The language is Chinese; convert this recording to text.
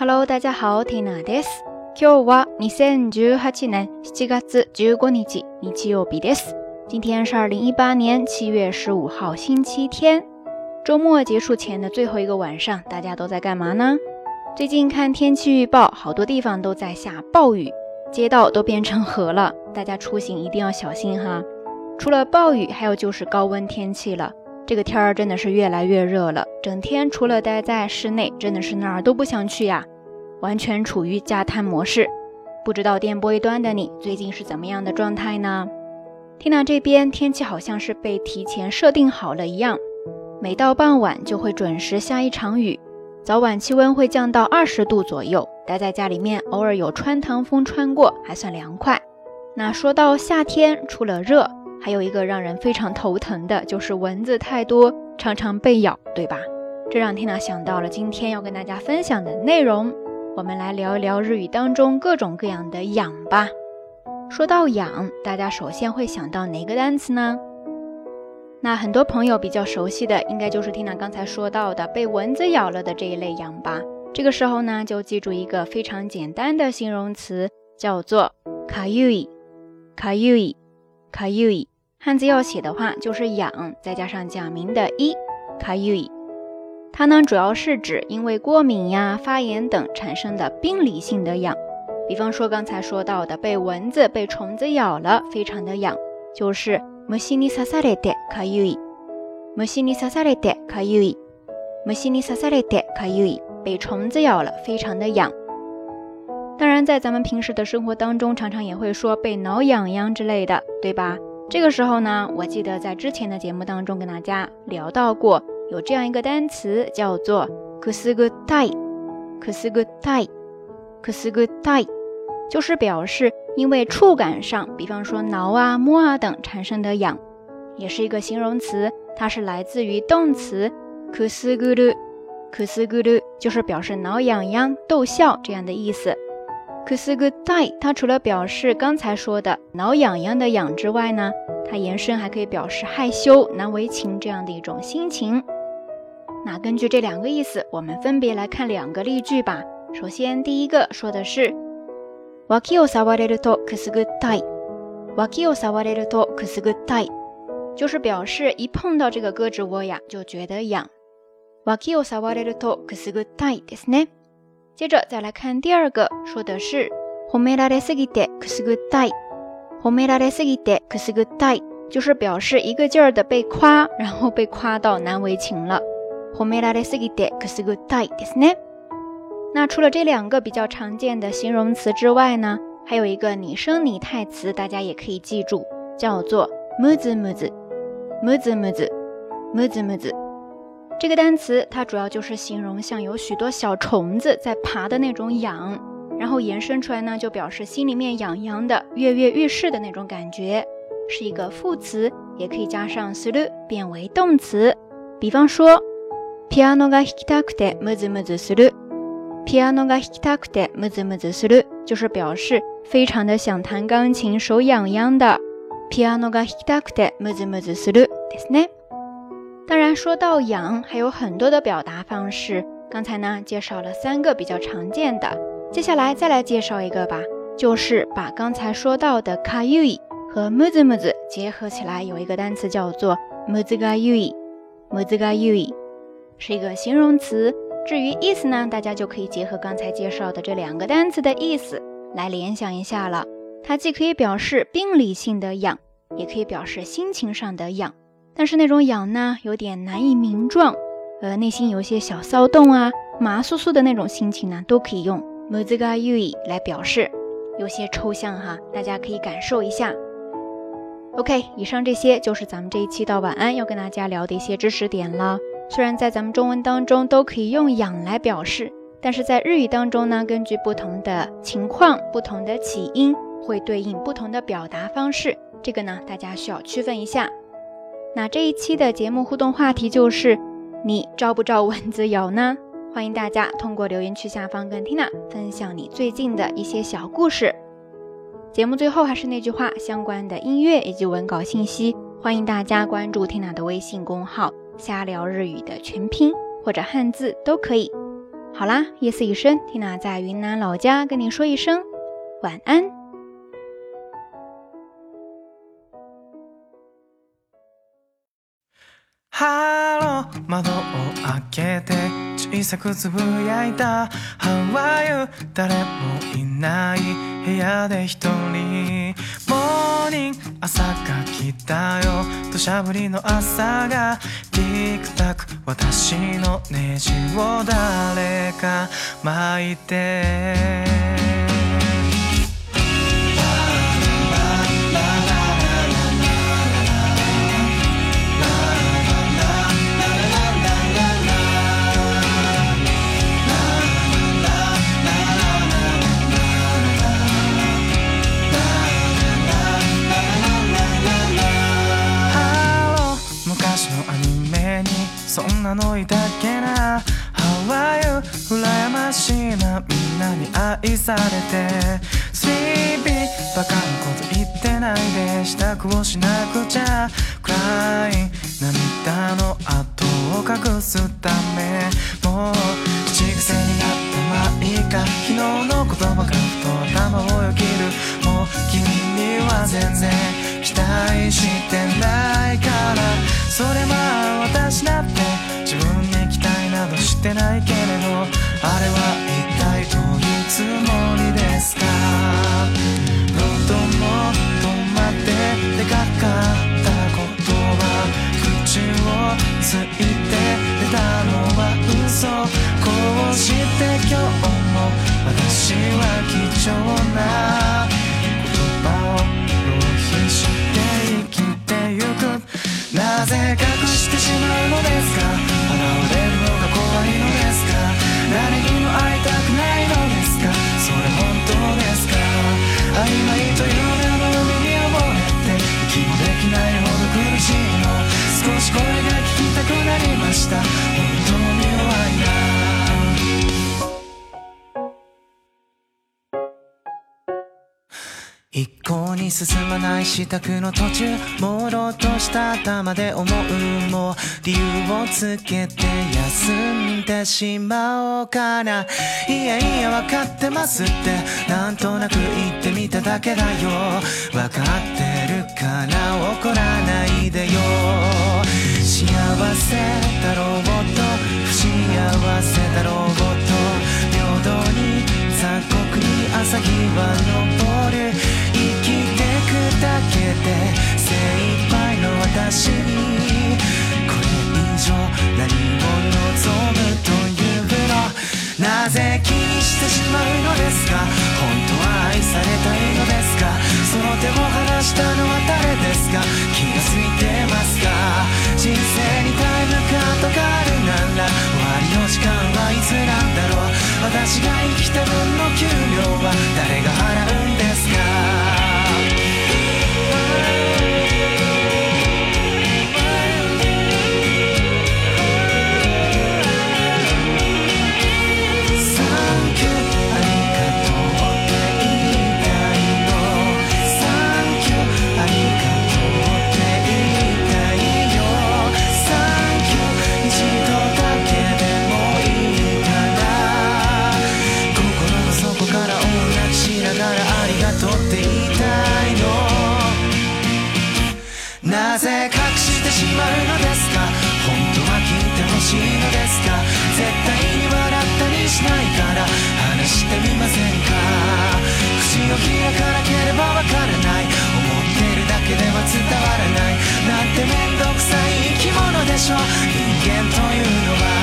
Hello 大家 h Tina です。今日は二千十八年七月十五日日曜日です。今天是二零一八年七月十五号星期天。周末结束前的最后一个晚上，大家都在干嘛呢？最近看天气预报，好多地方都在下暴雨，街道都变成河了。大家出行一定要小心哈。除了暴雨，还有就是高温天气了。这个天儿真的是越来越热了，整天除了待在室内，真的是哪儿都不想去呀，完全处于加碳模式。不知道电波一端的你最近是怎么样的状态呢？听到这边天气好像是被提前设定好了一样，每到傍晚就会准时下一场雨，早晚气温会降到二十度左右，待在家里面，偶尔有穿堂风穿过，还算凉快。那说到夏天，除了热。还有一个让人非常头疼的，就是蚊子太多，常常被咬，对吧？这让缇娜想到了今天要跟大家分享的内容，我们来聊一聊日语当中各种各样的“痒”吧。说到“痒”，大家首先会想到哪个单词呢？那很多朋友比较熟悉的，应该就是缇娜刚才说到的被蚊子咬了的这一类“痒”吧。这个时候呢，就记住一个非常简单的形容词，叫做“卡ユイ”，カユイ。卡又一，汉字要写的话就是痒，再加上讲明的“一”，卡又一。它呢，主要是指因为过敏呀、发炎等产生的病理性的痒。比方说刚才说到的被蚊子、被虫子咬了，非常的痒，就是“ムシニササレテカ又一”，“ムシニササレテカ又一”，“ムシニササレテカ又一”，被虫子咬了，非常的痒。当然，在咱们平时的生活当中，常常也会说被挠痒痒之类的，对吧？这个时候呢，我记得在之前的节目当中跟大家聊到过，有这样一个单词叫做 “kusugutai”，kusugutai，kusugutai，就是表示因为触感上，比方说挠啊、摸啊等产生的痒，也是一个形容词，它是来自于动词 “kusuguru”，kusuguru，就是表示挠痒痒、逗笑这样的意思。可是个 i 它除了表示刚才说的挠痒痒的痒之外呢，它延伸还可以表示害羞、难为情这样的一种心情。那根据这两个意思，我们分别来看两个例句吧。首先，第一个说的是，わきを触れると可すぐ痛い。わきを触れると可すぐ痛い，就是表示一碰到这个胳肢窝呀，就觉得痒。わきを触れると可すぐ痛いですね。接着再来看第二个，说的是“红梅拉的斯基德克斯个带，红梅拉的斯基德克斯个带”，就是表示一个劲儿的被夸，然后被夸到难为情了。“红梅拉的斯基德克斯个带的呢？”那除了这两个比较常见的形容词之外呢，还有一个拟声拟态词，大家也可以记住，叫做“穆兹穆兹，穆兹穆兹，穆兹穆兹”。这个单词它主要就是形容像有许多小虫子在爬的那种痒，然后延伸出来呢，就表示心里面痒痒的、跃跃欲试的那种感觉，是一个副词，也可以加上する变为动词。比方说，p i a n o が弾きたくてムズムズする。piano が弾きたくてムズムズする就是表示非常的想弹钢琴、手痒痒的。piano が弾きたくてムズムズするですね。说到痒，还有很多的表达方式。刚才呢，介绍了三个比较常见的，接下来再来介绍一个吧，就是把刚才说到的“卡 u 伊”和“木子木子”结合起来，有一个单词叫做“木子 u z 伊”。木子卡 u 伊是一个形容词。至于意思呢，大家就可以结合刚才介绍的这两个单词的意思来联想一下了。它既可以表示病理性的痒，也可以表示心情上的痒。但是那种痒呢，有点难以名状，呃，内心有些小骚动啊，麻酥酥的那种心情呢，都可以用 m u z g a y u i 来表示，有些抽象哈，大家可以感受一下。OK，以上这些就是咱们这一期到晚安要跟大家聊的一些知识点了。虽然在咱们中文当中都可以用痒来表示，但是在日语当中呢，根据不同的情况、不同的起因，会对应不同的表达方式，这个呢，大家需要区分一下。那这一期的节目互动话题就是，你招不招蚊子咬呢？欢迎大家通过留言区下方跟 Tina 分享你最近的一些小故事。节目最后还是那句话，相关的音乐以及文稿信息，欢迎大家关注 Tina 的微信公号“瞎聊日语”的全拼或者汉字都可以。好啦，夜色已深，Tina 在云南老家跟你说一声晚安。ハロー窓を開けて小さくつぶやいた How are you 誰もいない部屋で一人モーニング朝が来たよ土砂降りの朝がティクタク私のネジを誰か巻いてなのいだけな How are you? 羨ましいなみんなに愛されて Sleepy バカなこと言ってないで支度をしなくちゃ暗い涙の跡を隠すためもう口癖になったまいいか昨日の言葉がふと頭をよぎるもう君には全然期待してないからそれは私だってしてないけれど少し声が聞きたくなりました本当に弱いな一向に進まない支度の途中朦朧とした頭で思うも理由をつけて休んでしまおうかないやいや分かってますってなんとなく言ってみただけだよ分かってるから怒らないでよ幸せだろうと不幸せだろうとたのは誰ですか気が付いてますか人生にタイムカードがあるなら終わりの時間はいつなんだろう私が生きた分の給料は誰が払うわからない思ってるだけでは伝わらないなんて面倒くさい生き物でしょ人間というのは